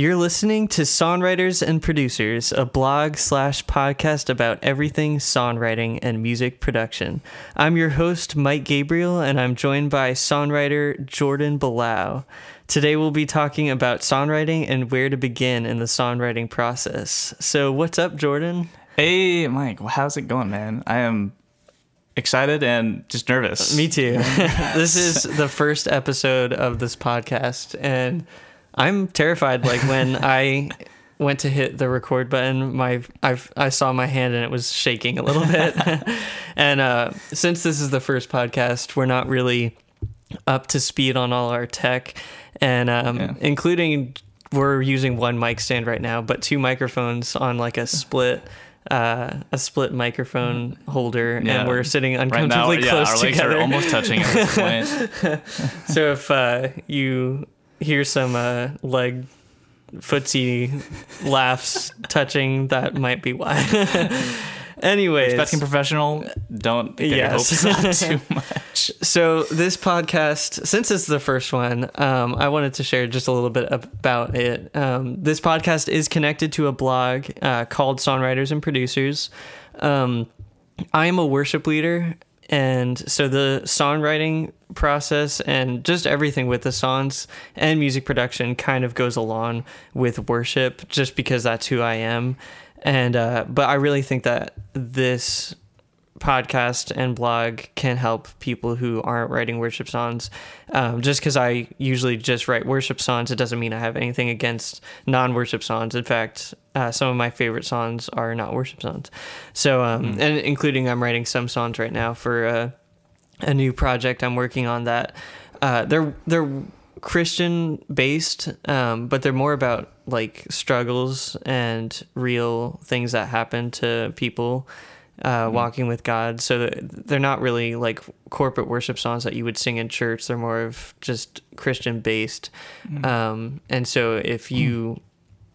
You're listening to Songwriters and Producers, a blog slash podcast about everything songwriting and music production. I'm your host, Mike Gabriel, and I'm joined by songwriter Jordan Balau. Today we'll be talking about songwriting and where to begin in the songwriting process. So, what's up, Jordan? Hey, Mike. How's it going, man? I am excited and just nervous. Me too. this is the first episode of this podcast, and I'm terrified. Like when I went to hit the record button, my I I saw my hand and it was shaking a little bit. and uh, since this is the first podcast, we're not really up to speed on all our tech, and um, yeah. including we're using one mic stand right now, but two microphones on like a split uh, a split microphone holder, yeah. and we're sitting uncomfortably right now, close yeah, our together. Legs are almost touching at this point. so if uh, you hear some uh, leg footsie laughs touching, that might be why. Anyways, expecting professional, don't get yes. your hopes up too much. So this podcast, since it's the first one, um, I wanted to share just a little bit about it. Um, this podcast is connected to a blog uh, called Songwriters and Producers. Um, I am a worship leader, and so the songwriting process and just everything with the songs and music production kind of goes along with worship, just because that's who I am. And uh, but I really think that this podcast and blog can help people who aren't writing worship songs. Um, just because I usually just write worship songs, it doesn't mean I have anything against non-worship songs. In fact, uh, some of my favorite songs are not worship songs. So, um, mm. and including I'm writing some songs right now for uh, a new project I'm working on that uh, they're they're Christian based, um, but they're more about like struggles and real things that happen to people uh, mm-hmm. walking with God. So they're not really like corporate worship songs that you would sing in church. They're more of just Christian based. Mm-hmm. Um, and so if you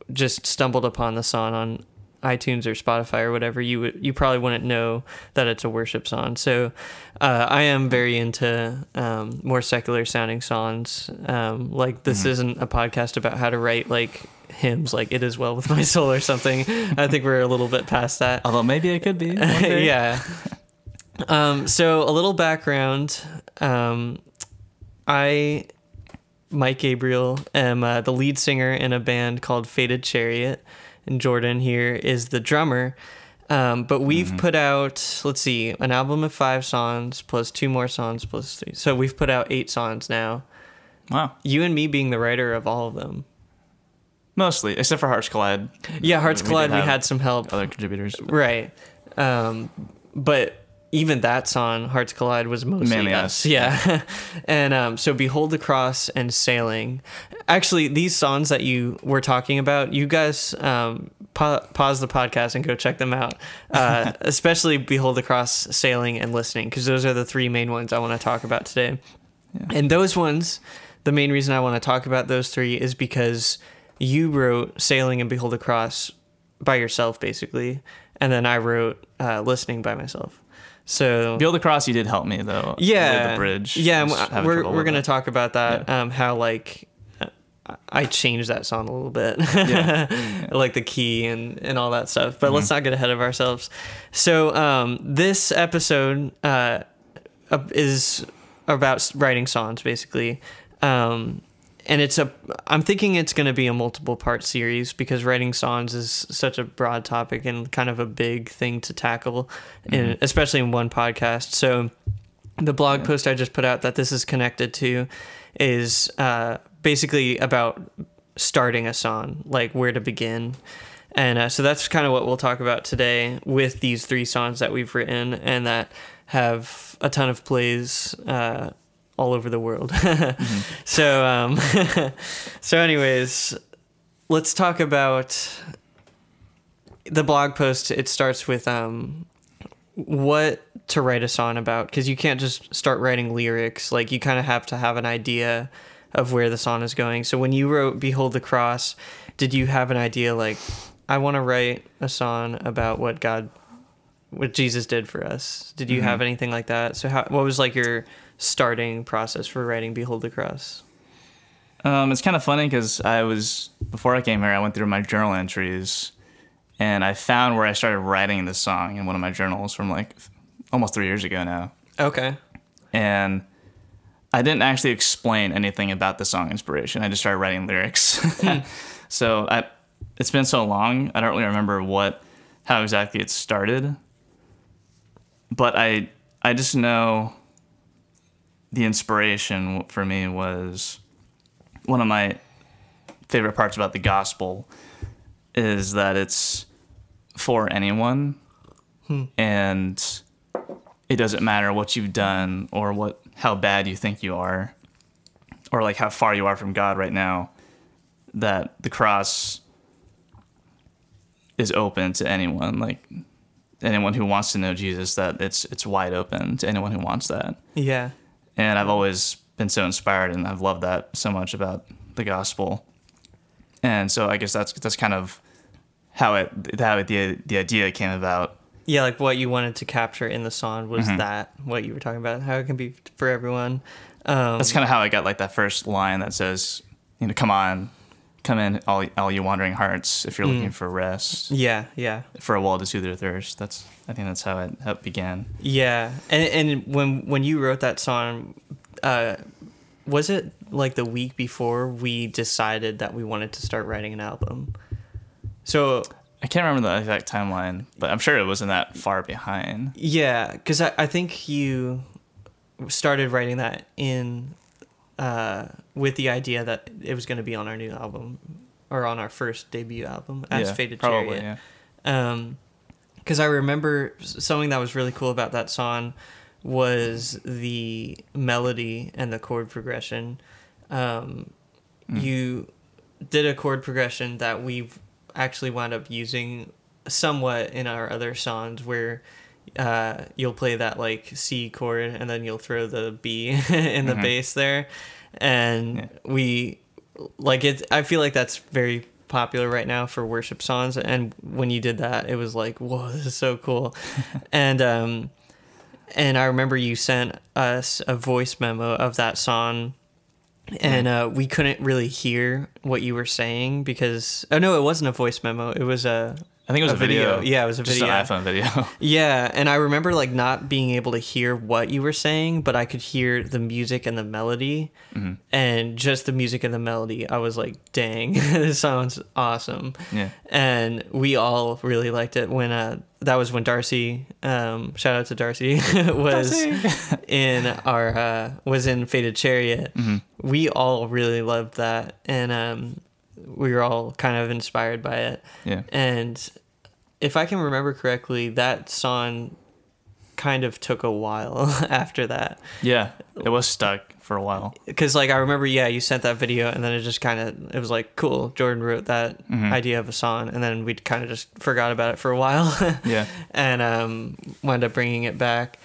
mm-hmm. just stumbled upon the song on iTunes or Spotify or whatever, you would you probably wouldn't know that it's a worship song. So uh, I am very into um, more secular sounding songs. Um, like this mm-hmm. isn't a podcast about how to write like hymns like "It Is Well with My Soul" or something. I think we're a little bit past that. Although maybe it could be. yeah. Um, so a little background. Um, I Mike Gabriel am uh, the lead singer in a band called Faded Chariot and Jordan here is the drummer. Um, but we've mm-hmm. put out, let's see, an album of five songs plus two more songs plus three. So we've put out eight songs now. Wow. You and me being the writer of all of them. Mostly, except for Hearts Collide. Yeah, Hearts we Collide, we had some help. Other contributors. Right. Um, but even that song, Hearts Collide, was mostly Mainly us. Yeah. and um, so Behold the Cross and Sailing. Actually, these songs that you were talking about, you guys um, pa- pause the podcast and go check them out. Uh, especially Behold the Cross, Sailing, and Listening, because those are the three main ones I want to talk about today. Yeah. And those ones, the main reason I want to talk about those three is because you wrote Sailing and Behold the Cross by yourself, basically. And then I wrote uh, Listening by myself. So Behold the Cross, you did help me though. Yeah, the bridge. Yeah, we're we're gonna talk about that. Yeah. Um, how like I changed that song a little bit, yeah. like the key and and all that stuff. But mm-hmm. let's not get ahead of ourselves. So um, this episode uh, is about writing songs, basically. Um, and it's a i'm thinking it's going to be a multiple part series because writing songs is such a broad topic and kind of a big thing to tackle mm-hmm. in, especially in one podcast so the blog yeah. post i just put out that this is connected to is uh, basically about starting a song like where to begin and uh, so that's kind of what we'll talk about today with these three songs that we've written and that have a ton of plays uh, all over the world. mm-hmm. So, um, so, anyways, let's talk about the blog post. It starts with um, what to write a song about because you can't just start writing lyrics. Like you kind of have to have an idea of where the song is going. So when you wrote "Behold the Cross," did you have an idea like I want to write a song about what God, what Jesus did for us? Did you mm-hmm. have anything like that? So how? What was like your starting process for writing Behold the Cross? Um, it's kind of funny because I was before I came here, I went through my journal entries, and I found where I started writing this song in one of my journals from like almost three years ago now, Okay. and I didn't actually explain anything about the song inspiration. I just started writing lyrics. so I, it's been so long, I don't really remember what how exactly it started, but I I just know the inspiration for me was one of my favorite parts about the gospel is that it's for anyone. Hmm. And it doesn't matter what you've done or what how bad you think you are or like how far you are from God right now that the cross is open to anyone like anyone who wants to know Jesus that it's it's wide open to anyone who wants that. Yeah. And I've always been so inspired, and I've loved that so much about the gospel. And so I guess that's that's kind of how it how it, the the idea came about. Yeah, like what you wanted to capture in the song was Mm-hmm. that what you were talking about, how it can be for everyone. Um, That's kind of how I got like that first line that says, you know, come on, come in, all all you wandering hearts, if you're looking for rest, yeah, yeah, for a wall to soothe your thirst. That's I think that's how it, how it began. yeah. And and when when you wrote that song, uh, was it like the week before we decided that we wanted to start writing an album? So I can't remember the exact timeline, but I'm sure it wasn't that far behind. Yeah, because I, I think you started writing that in uh, with the idea that it was going to be on our new album or on our first debut album as yeah, Faded probably. Chariot. Yeah. Um, because I remember something that was really cool about that song was the melody and the chord progression. Um, You did a chord progression that we've actually wound up using somewhat in our other songs, where uh, you'll play that like C chord and then you'll throw the B in the bass there, and Yeah. we like it. I feel like that's very popular right now for worship songs. And when you did that it was like whoa this is so cool. And um and i remember you sent us a voice memo of that song. And uh, we couldn't really hear what you were saying because oh no it wasn't a voice memo. It was a I think it was A a, video. video. Yeah, it was a Just video. an iPhone video. yeah and i remember like not being able to hear what you were saying but i could hear the music and the melody Mm-hmm. and just the music and the melody i was like dang this sounds awesome yeah. and we all really liked it when uh that was when Darcy um shout out to Darcy was in our uh was in Faded Chariot. Mm-hmm. We all really loved that and um we were all kind of inspired by it. Yeah. And if I can remember correctly, that song kind of took a while after that Yeah. It was stuck for a while. because like I remember, yeah, you sent that video, and then it just kind of it was like cool. Jordan wrote that Mm-hmm. idea of a song, and then we kind of just forgot about it for a while, Yeah. and um, wound up bringing it back.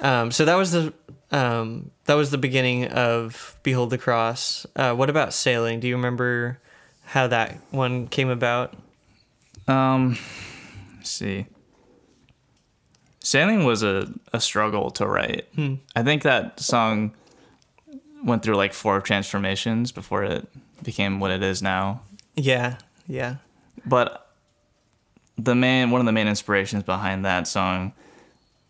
Um, so that was the um, that was the beginning of Behold the Cross. Uh, what about sailing? Do you remember how that one came about? Um, let's see. Sailing was a, a struggle to write. I think that song went through like four transformations before it became what it is now. Yeah, yeah, But the main one of the main inspirations behind that song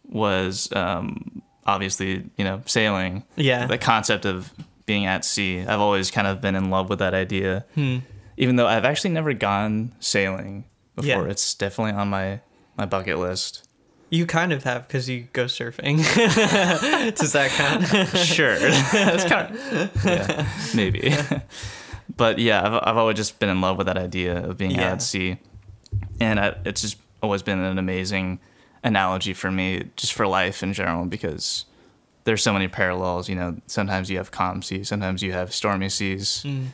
was um, obviously you know sailing. Yeah. The concept of being at sea. I've always kind of been in love with that idea. Hmm. Even though I've actually never gone sailing before. Yeah. It's definitely on my my bucket list. You kind of have because you go surfing. Does that count? Sure. That's kind of yeah, maybe. but yeah, I've I've always just been in love with that idea of being out at sea, and I, it's just always been an amazing analogy for me, just for life in general, because there's so many parallels. You know, sometimes you have calm seas, sometimes you have stormy seas. Mm.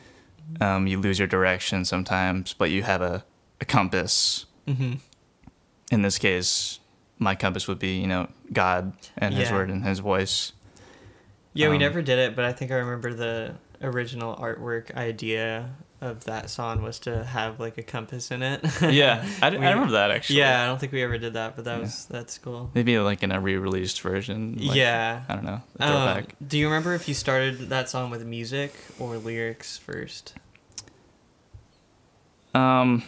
Um, you lose your direction sometimes, but you have a, a compass. hmm In this case, my compass would be, you know, God and His Word and His voice. Yeah, we Um, never did it, but I think I remember the original artwork idea of that song was to have like a compass in it. yeah, I, We- I remember that actually. yeah, I don't think we ever did that, but that was that's cool. Maybe like in a re-released version. like, yeah. I don't know. Um, do you remember if you started that song with music or lyrics first? Um,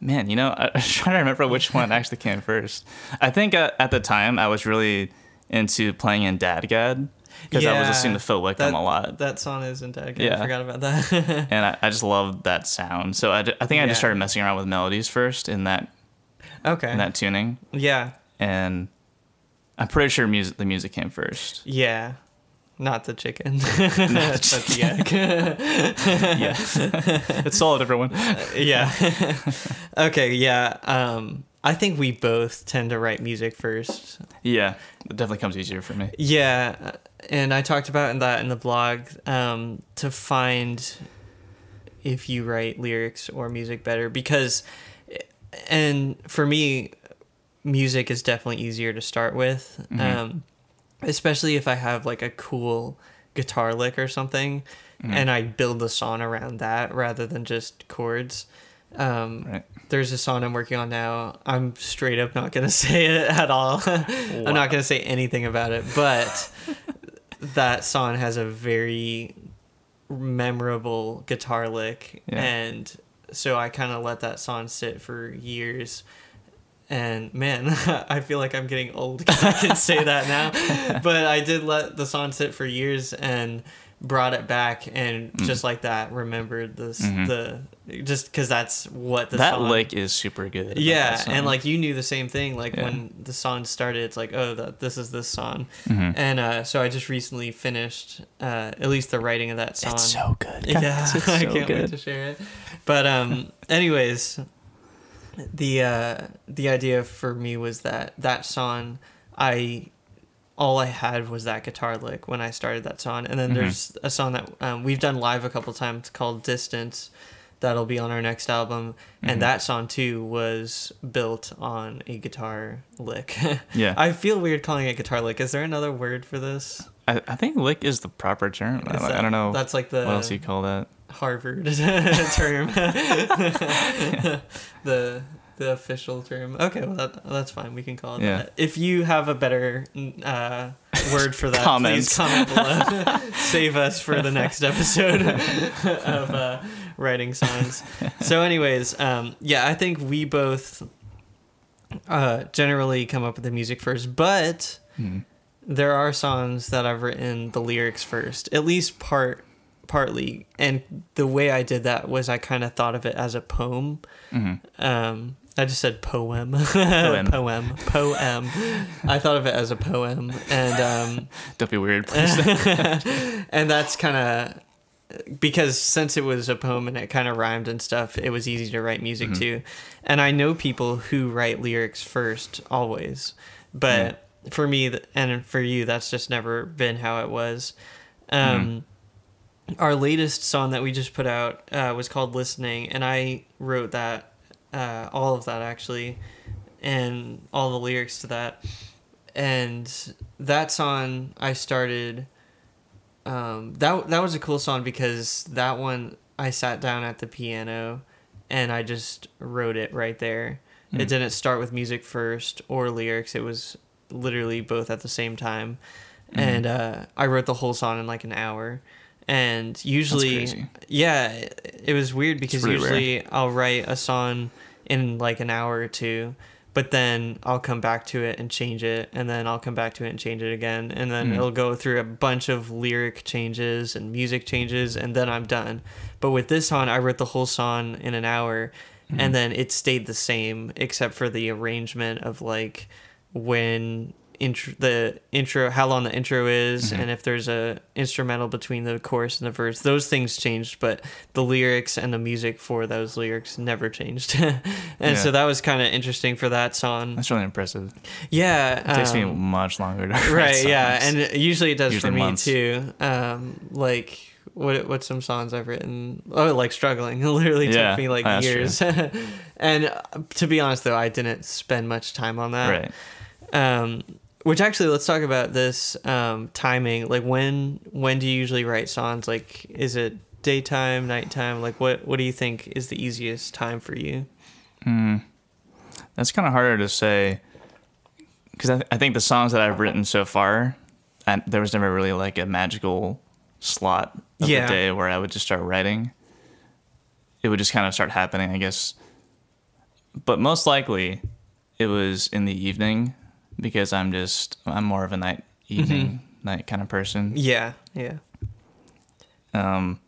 man, you know, I, I'm trying to remember which one actually came first. I think uh, at the time I was really into playing in DADGAD because I was Yeah, listening to Phil Wickham that- a lot, That song isn't that good. I Yeah. forgot about that. and I, I just love that sound. So I, d- I think I Yeah. just started messing around with melodies first in that okay. in that tuning, yeah. and I'm pretty sure music the music came first. Yeah. Not the chicken. That's the egg. yeah, it's all a different one. yeah. okay, yeah. Um I think we both tend to write music first. Yeah, it definitely comes easier for me. Yeah, and I talked about in that in the blog um, to find if you write lyrics or music better because, and for me, music is definitely easier to start with, Mhm. um, especially if I have like a cool guitar lick or something, Mhm. and I build the song around that rather than just chords. Um, Right. there's a song I'm working on now. I'm straight up not gonna say it at all. I'm not gonna say anything about it, but that song has a very memorable guitar lick, Yeah. and so I kind of let that song sit for years. And man, I feel like I'm getting old because I can say that now. But I did let the song sit for years and brought it back, and Mm. just like that, remembered this Mhm. the just because that's what the that song lick is super good. yeah and like you knew the same thing like Yeah. when the song started it's like oh that this is this song Mhm. and uh so i just recently finished uh at least the writing of that song it's so good. yeah Guys, it's i can't wait to share it but um anyways the uh the idea for me was that that song i all i had was that guitar lick when i started that song and then Mhm. there's a song that um, we've done live a couple times called distance that'll be on our next album Mhm. and that song too was built on a guitar lick Yeah, i feel weird calling it guitar lick is there another word for this I, I think lick is the proper term. I, Is I don't know that's like the what else you call that. Harvard term. the the official term. Okay, well that that's fine. We can call it Yeah. that. If you have a better uh, word for that, please comment below. Save us for the next episode of uh, writing songs. So, anyways, um, yeah, I think we both uh, generally come up with the music first, but Hmm. there are songs that I've written the lyrics first, at least part partly. And the way I did that was I kind of thought of it as a poem. Mhm. Um, I just said poem, Poem. poem, poem. I thought of it as a poem, and um, Don't be weird, please. and that's kind of because since it was a poem and it kind of rhymed and stuff, it was easy to write music Mhm. too. And I know people who write lyrics first always, but for me and for you, that's just never been how it was. Um, Our latest song that we just put out uh, was called "Listening," and I wrote that, uh, all of that actually, and all the lyrics to that. And that song I started um, that that was a cool song because that one I sat down at the piano and I just wrote it right there. It Mm. didn't start with music first or lyrics. It was literally both at the same time. Mhm. And uh, I wrote the whole song in like an hour. And usually, yeah, it, was weird because really rare. usually I'll write a song in like an hour or two, but then I'll come back to it and change it, and then I'll come back to it and change it again, and then Mhm. it'll go through a bunch of lyric changes and music changes, and then I'm done. But with this song, I wrote the whole song in an hour, Mhm. and then it stayed the same except for the arrangement of like when intro the intro how long the intro is Mhm. and if there's a instrumental between the chorus and the verse those things changed but the lyrics and the music for those lyrics never changed and Yeah. so that was kind of interesting for that song That's really impressive. yeah It takes me um, much longer to write right yeah and usually it does Usually for me months. too um like what what's some songs I've written oh like struggling it literally Yeah, took me like years and uh, to be honest though I didn't spend much time on that right. um which actually let's talk about this um timing like when when do you usually write songs like is it daytime, nighttime? Like, what what do you think is the easiest time for you? That's kind of harder to say because I, I think the songs that I've written so far, and there was never really like a magical slot of Yeah. the day where I would just start writing. It would just kind of start happening, I guess. But most likely, it was in the evening because I'm just I'm more of a night evening night kind of person. Yeah, yeah, Um,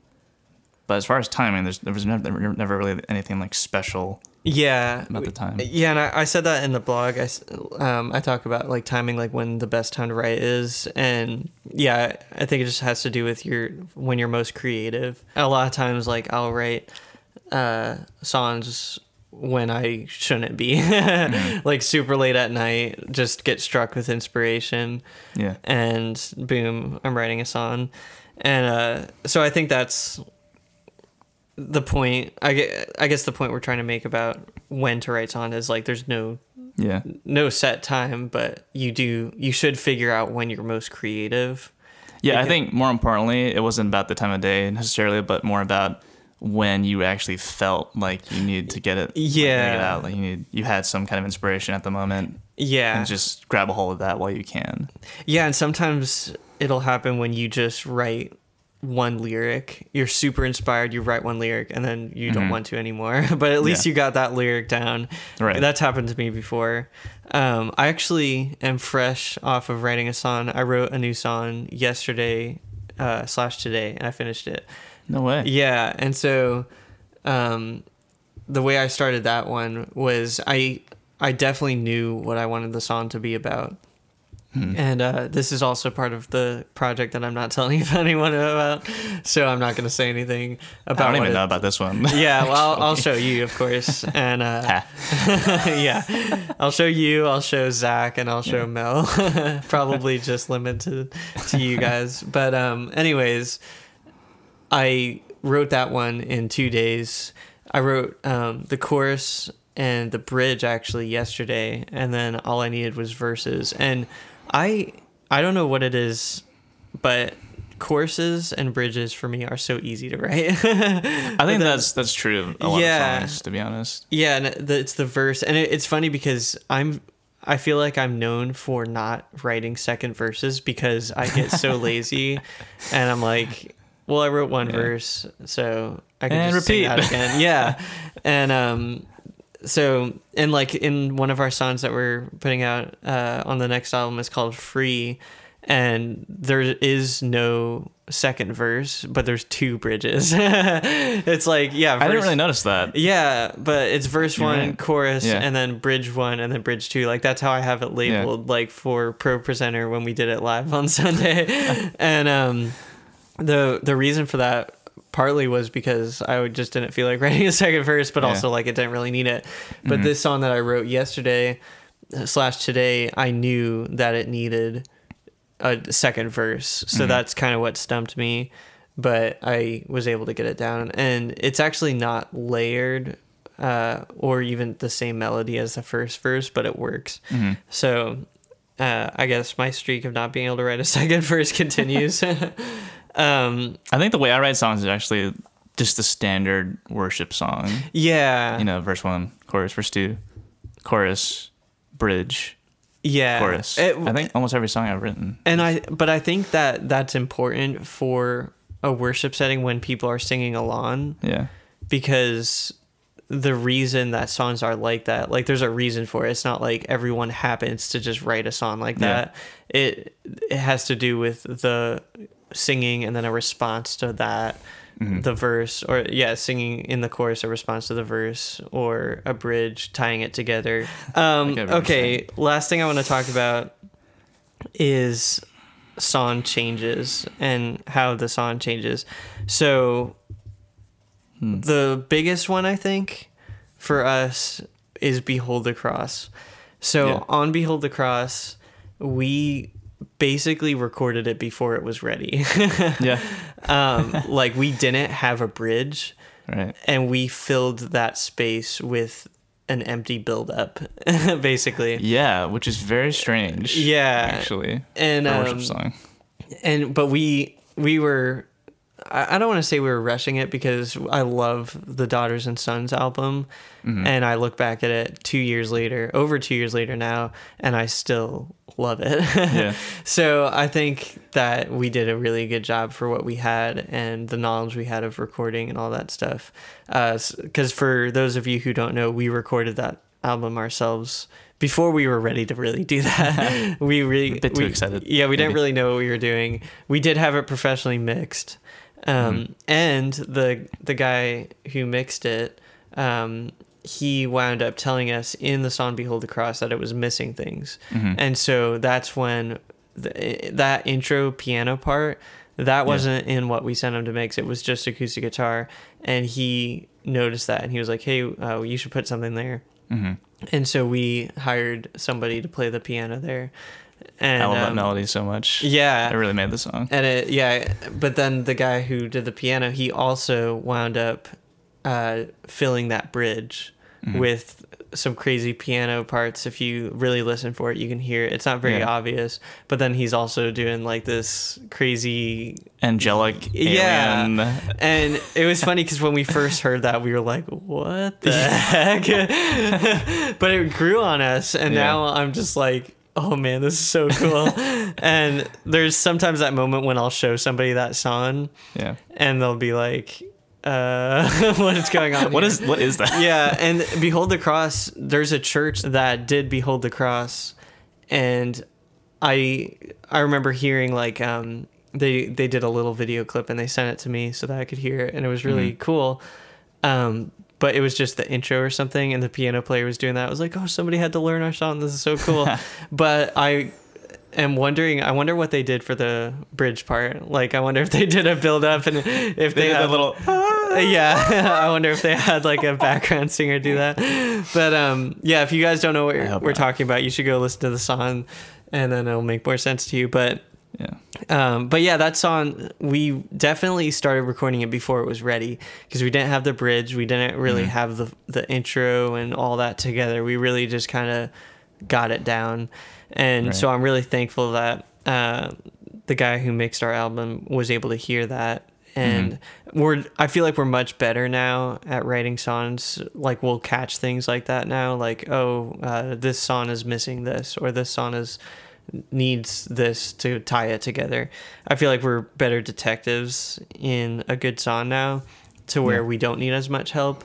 but as far as timing, there's there was never, never really anything like special yeah. about the time. Yeah, and I, I said that in the blog. I um, I talk about like timing, like when the best time to write is, and yeah, I think it just has to do with your when you're most creative. A lot of times, like I'll write uh, songs when I shouldn't be, like super late at night, just get struck with inspiration, Yeah. and boom, I'm writing a song, and uh, so I think that's the point. I get, I guess the point we're trying to make about when to write song is like there's no Yeah. no set time, but you do you should figure out when you're most creative. Yeah, I think more importantly, it wasn't about the time of day necessarily, but more about when you actually felt like you needed to get it, like, get it Yeah. out. Like you need, you had some kind of inspiration at the moment, Yeah, and just grab a hold of that while you can. yeah, and sometimes it'll happen when you just write one lyric. You're super inspired. You write one lyric, and then you don't want to anymore. but at least Mm-hmm. Yeah. you got that lyric down. Right. That's happened to me before. Um, I actually am fresh off of writing a song. I wrote a new song yesterday uh, slash today, and I finished it. No way. Yeah, and so um, the way I started that one was I I definitely knew what I wanted the song to be about. And uh, this is also part of the project that I'm not telling anyone about, so I'm not going to say anything about. It. I don't even it- know about this one. Yeah, well, I'll, I'll show you, of course, and uh, yeah, I'll show you, I'll show Zach, and I'll show Mel. Probably just limited to you guys, but um, anyways, I wrote that one in two days. I wrote um, the chorus and the bridge actually yesterday, and then all I needed was verses. And I I don't know what it is, but courses and bridges for me are so easy to write. I think that's that's true of a lot Yeah. of songs, to be honest. Yeah, and the, it's the verse, and it, it's funny because I'm. I feel like I'm known for not writing second verses because I get so lazy, and I'm like, well, I wrote one verse, so I can And just sing repeat. that again. Yeah, and um, so and like in one of our songs that we're putting out uh, on the next album is called Free, and there is no second verse, but there's two bridges. it's like yeah, I didn't really notice that. yeah, but it's verse one, right. chorus, Yeah. and then bridge one, and then bridge two. Like that's how I have it labeled, like for ProPresenter when we did it live on Sunday. and um, the the reason for that partly was because I would- just didn't feel like writing a second verse, but Yeah. also like it didn't really need it. But this song that I wrote yesterday slash today, I knew that it needed a second verse. So that's kind of what stumped me. But I was able to get it down. And it's actually not layered uh, or even the same melody as the first verse, but it works. So uh, I guess my streak of not being able to write a second verse continues. um, I think the way I write songs is actually just the standard worship song. yeah. You know, verse one, chorus, verse two, chorus, bridge, yeah. chorus. It- I think almost every song I've written. And I, but I think that that's important for a worship setting when people are singing along Yeah. because the reason that songs are like that, like there's a reason for it. It's not like everyone happens to just write a song like Yeah. that. It it has to do with the singing and then a response to that. Mm-hmm. The verse, or yeah, singing in the chorus, a response to the verse, or a bridge tying it together. Um, get what you're okay, last thing I want to talk about is song changes and how the song changes. So the biggest one I think for us is Behold the Cross. So Yeah. on Behold the Cross, we basically recorded it before it was ready. Yeah. um, like we didn't have a bridge Right. and we filled that space with an empty buildup, basically. Yeah, which is very strange. Yeah. Actually. And a um, worship song. and but we we were I don't want to say we were rushing it because I love the Daughters and Sons album, mm-hmm. and I look back at it two years later, over two years later now, and I still love it. Yeah. so I think that we did a really good job for what we had and the knowledge we had of recording and all that stuff. Uh, because for those of you who don't know, we recorded that album ourselves before we were ready to really do that. we really A bit too we- excited, Yeah, we didn't really know what we were doing. We did have it professionally mixed, um, Mm-hmm. and the the guy who mixed it, um, he wound up telling us in the song "Behold the Cross" that it was missing things, Mm-hmm. and so that's when the, that intro piano part that wasn't in what we sent him to mix. It was just acoustic guitar, and he noticed that, and he was like, "Hey, uh, you should put something there." hmm And so we hired somebody to play the piano there. And I love that um, melody so much. Yeah. It really made the song. And it, yeah, but then the guy who did the piano, he also wound up uh, filling that bridge Mm-hmm. with some crazy piano parts. If you really listen for it, you can hear it. It's not very Yeah. obvious, but then he's also doing like this crazy. Angelic Yeah. alien. And it was funny because when we first heard that, we were like, "What the heck?" but it grew on us, and Yeah. now I'm just like, "Oh man, this is so cool." and there's sometimes that moment when I'll show somebody that song, Yeah. and they'll be like, uh, "What is going on?" What here?" is what is that? yeah, and Behold the Cross, there's a church that did Behold the Cross, and I I remember hearing like um they they did a little video clip and they sent it to me so that I could hear it and it was really cool. Um but it was just the intro or something and the piano player was doing that. I was like, "Oh, somebody had to learn our song. This is so cool." but I am wondering I wonder what they did for the bridge part. Like I wonder if they did a build up and if they, They had a little. yeah, I wonder if they had like a background singer do that. But um, yeah, if you guys don't know what we're not. talking about, you should go listen to the song, and then it'll make more sense to you. But Yeah. um, but yeah, that song we definitely started recording it before it was ready because we didn't have the bridge, we didn't really Mm-hmm. have the the intro and all that together. We really just kind of got it down, and Right. so I'm really thankful that uh, the guy who mixed our album was able to hear that. And Mm-hmm. we're, I feel like we're much better now at writing songs. Like we'll catch things like that now. Like, oh, uh, this song is missing this, or this song is needs this to tie it together. I feel like we're better detectives in a good song now to where Yeah. we don't need as much help.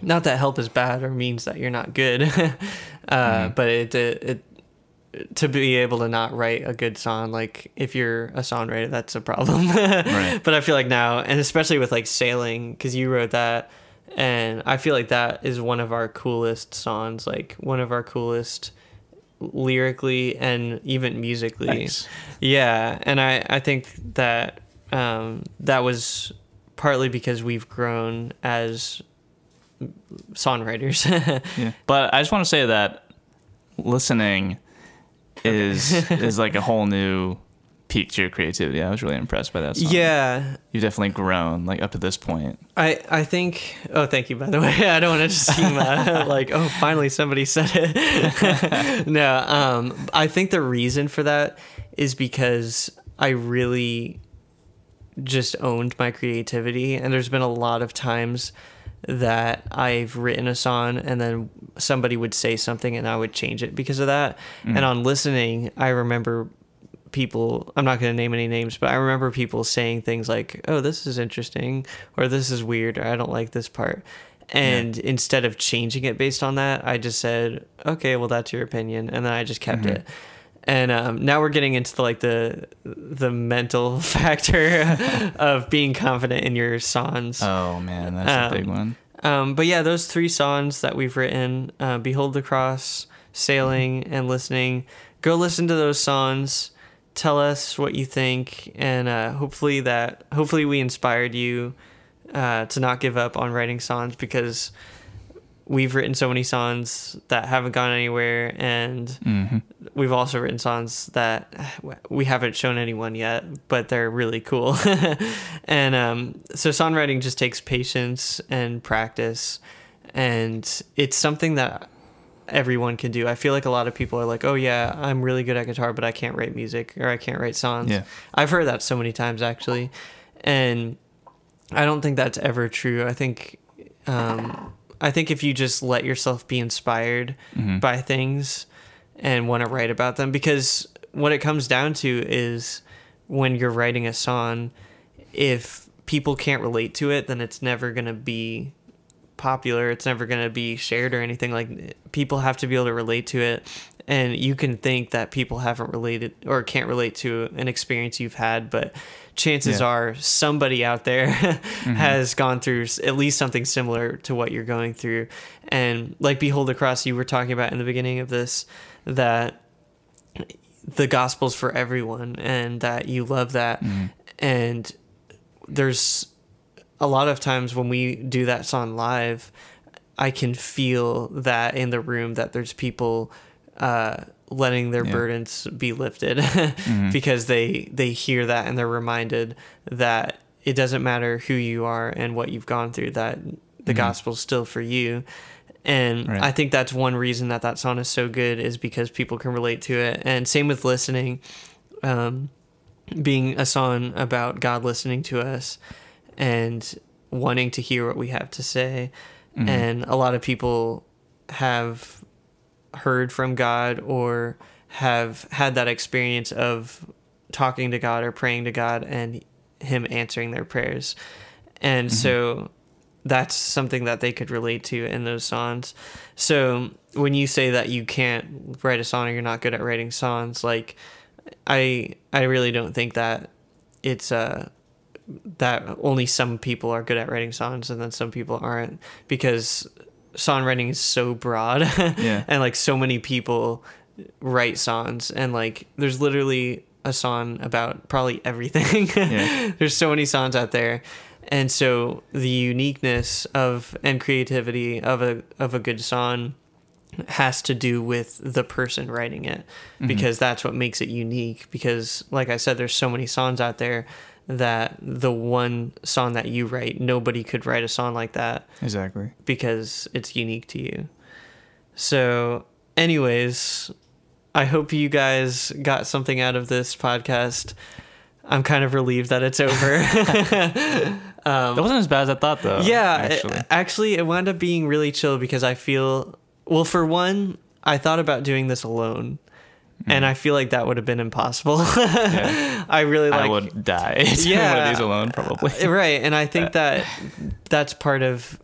Not that help is bad or means that you're not good, uh, but it, it, it to be able to not write a good song like if you're a songwriter that's a problem Right. but i feel like now and especially with like sailing because you wrote that and i feel like that is one of our coolest songs like one of our coolest lyrically and even musically Nice. yeah and i i think that um that was partly because we've grown as songwriters Yeah. But I just want to say that listening is is like a whole new to your creativity. I was really impressed by that song. yeah You've definitely grown like up to this point. I, I think oh thank you by the way I don't want to just seem uh, like oh finally somebody said it no um I think the reason for that is because I really just owned my creativity and there's been a lot of times that I've written a song and then somebody would say something and I would change it because of that and on listening I remember people i'm not going to name any names but i remember people saying things like oh this is interesting or this is weird or i don't like this part and instead of changing it based on that i just said okay well that's your opinion and then i just kept it and um, now we're getting into the, like the the mental factor of being confident in your songs Oh man, that's a big Um, one. um, but yeah, those three songs that we've written, uh, "Behold the Cross," "Sailing," and "Listening." Go listen to those songs. Tell us what you think, and uh, hopefully that hopefully we inspired you uh, to not give up on writing songs because we've written so many songs that haven't gone anywhere, and hmm we've also written songs that we haven't shown anyone yet, but they're really cool. and um, so songwriting just takes patience and practice, and it's something that everyone can do. I feel like a lot of people are like, "Oh yeah, I'm really good at guitar, but I can't write music or I can't write songs." Yeah. I've heard that so many times actually. and I don't think that's ever true. I think um, I think if you just let yourself be inspired Mm-hmm. by things and want to write about them, because what it comes down to is when you're writing a song, if people can't relate to it, then it's never gonna be popular. It's never gonna be shared or anything. Like people have to be able to relate to it, and you can think that people haven't related or can't relate to an experience you've had, but chances Yeah. are somebody out there mm-hmm. has gone through at least something similar to what you're going through. And like Behold the Cross, you were talking about in the beginning of this, that the gospel's for everyone and that you love that. Mm-hmm. And there's a lot of times when we do that song live, I can feel that in the room that there's people uh, letting their Yeah. burdens be lifted because they they hear that and they're reminded that it doesn't matter who you are and what you've gone through that the gospel's still for you. And Right. I think that's one reason that that song is so good is because people can relate to it. And same with listening. Um, being a song about God listening to us and wanting to hear what we have to say. And a lot of people have heard from God or have had that experience of talking to God or praying to God and Him answering their prayers. And so that's something that they could relate to in those songs. So when you say that you can't write a song or you're not good at writing songs, like I I really don't think that it's uh that only some people are good at writing songs and then some people aren't because songwriting is so broad Yeah. and like so many people write songs and like there's literally a song about probably everything Yeah. there's so many songs out there and so the uniqueness of and creativity of a of a good song has to do with the person writing it mm-hmm. because that's what makes it unique because like i said there's so many songs out there that the one song that you write nobody could write a song like that Exactly. because it's unique to you. So, anyways, I hope you guys got something out of this podcast. I'm kind of relieved that it's over. Um, that wasn't as bad as I thought, though. yeah, actually. It, actually, it wound up being really chill because I feel, well, for one, I thought about doing this alone. And I feel like that would have been impossible. Yeah. I really like I would die yeah, one of these alone, probably. right and i think that that's part of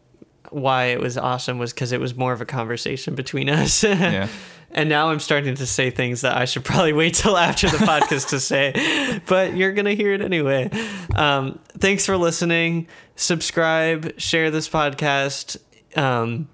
why it was awesome was because it was more of a conversation between us Yeah. and now i'm starting to say things that i should probably wait till after the podcast to say but you're gonna hear it anyway um, thanks for listening subscribe share this podcast um,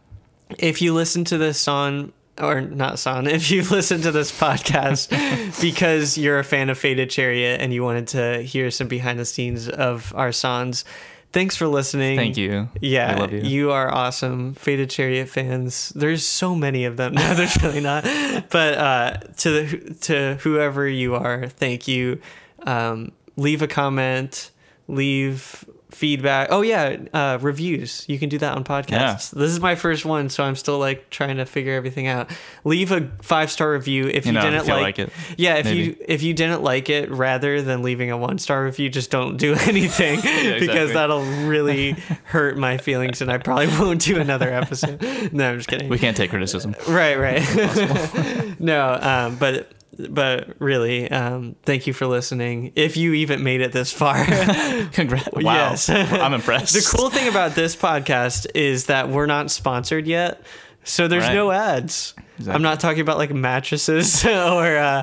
if you listen to this song or not song, if you listen to this podcast because you're a fan of Faded Chariot and you wanted to hear some behind the scenes of our songs, thanks for listening. Thank you. Yeah, I love you. are awesome, Faded Chariot fans. There's so many of them. No, there's really not. But uh, to the, to whoever you are, thank you. Um, leave a comment. Leave feedback. Oh yeah, uh, reviews. You can do that on podcasts. This is my first one, so I'm still like trying to figure everything out. Leave a five star review if you, You know, didn't like, like it, Yeah, if you if you didn't like it, rather than leaving a one star review, just don't do anything because exactly. that'll really hurt my feelings, and I probably won't do another episode. No, I'm just kidding. We can't take criticism. Right, right. no, um, but but really, um, thank you for listening. If you even made it this far, Congrats. Wow. Yes. I'm impressed. the cool thing about this podcast is that we're not sponsored yet. So there's Right. no ads. Exactly. I'm not talking about like mattresses or uh,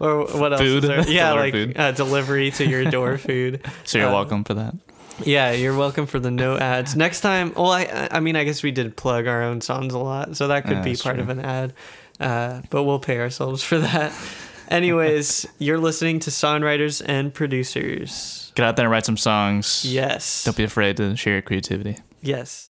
or what else? Food. Yeah, like food. Uh, delivery to your door food. So you're Uh, welcome for that. Yeah, you're welcome for the no ads. Next time, well, I I mean, I guess we did plug our own songs a lot, so that could Yeah, be part true. of an ad. Uh, but we'll pay ourselves for that. Anyways, you're listening to songwriters and producers. Get out there and write some songs. Yes. Don't be afraid to share your creativity. Yes.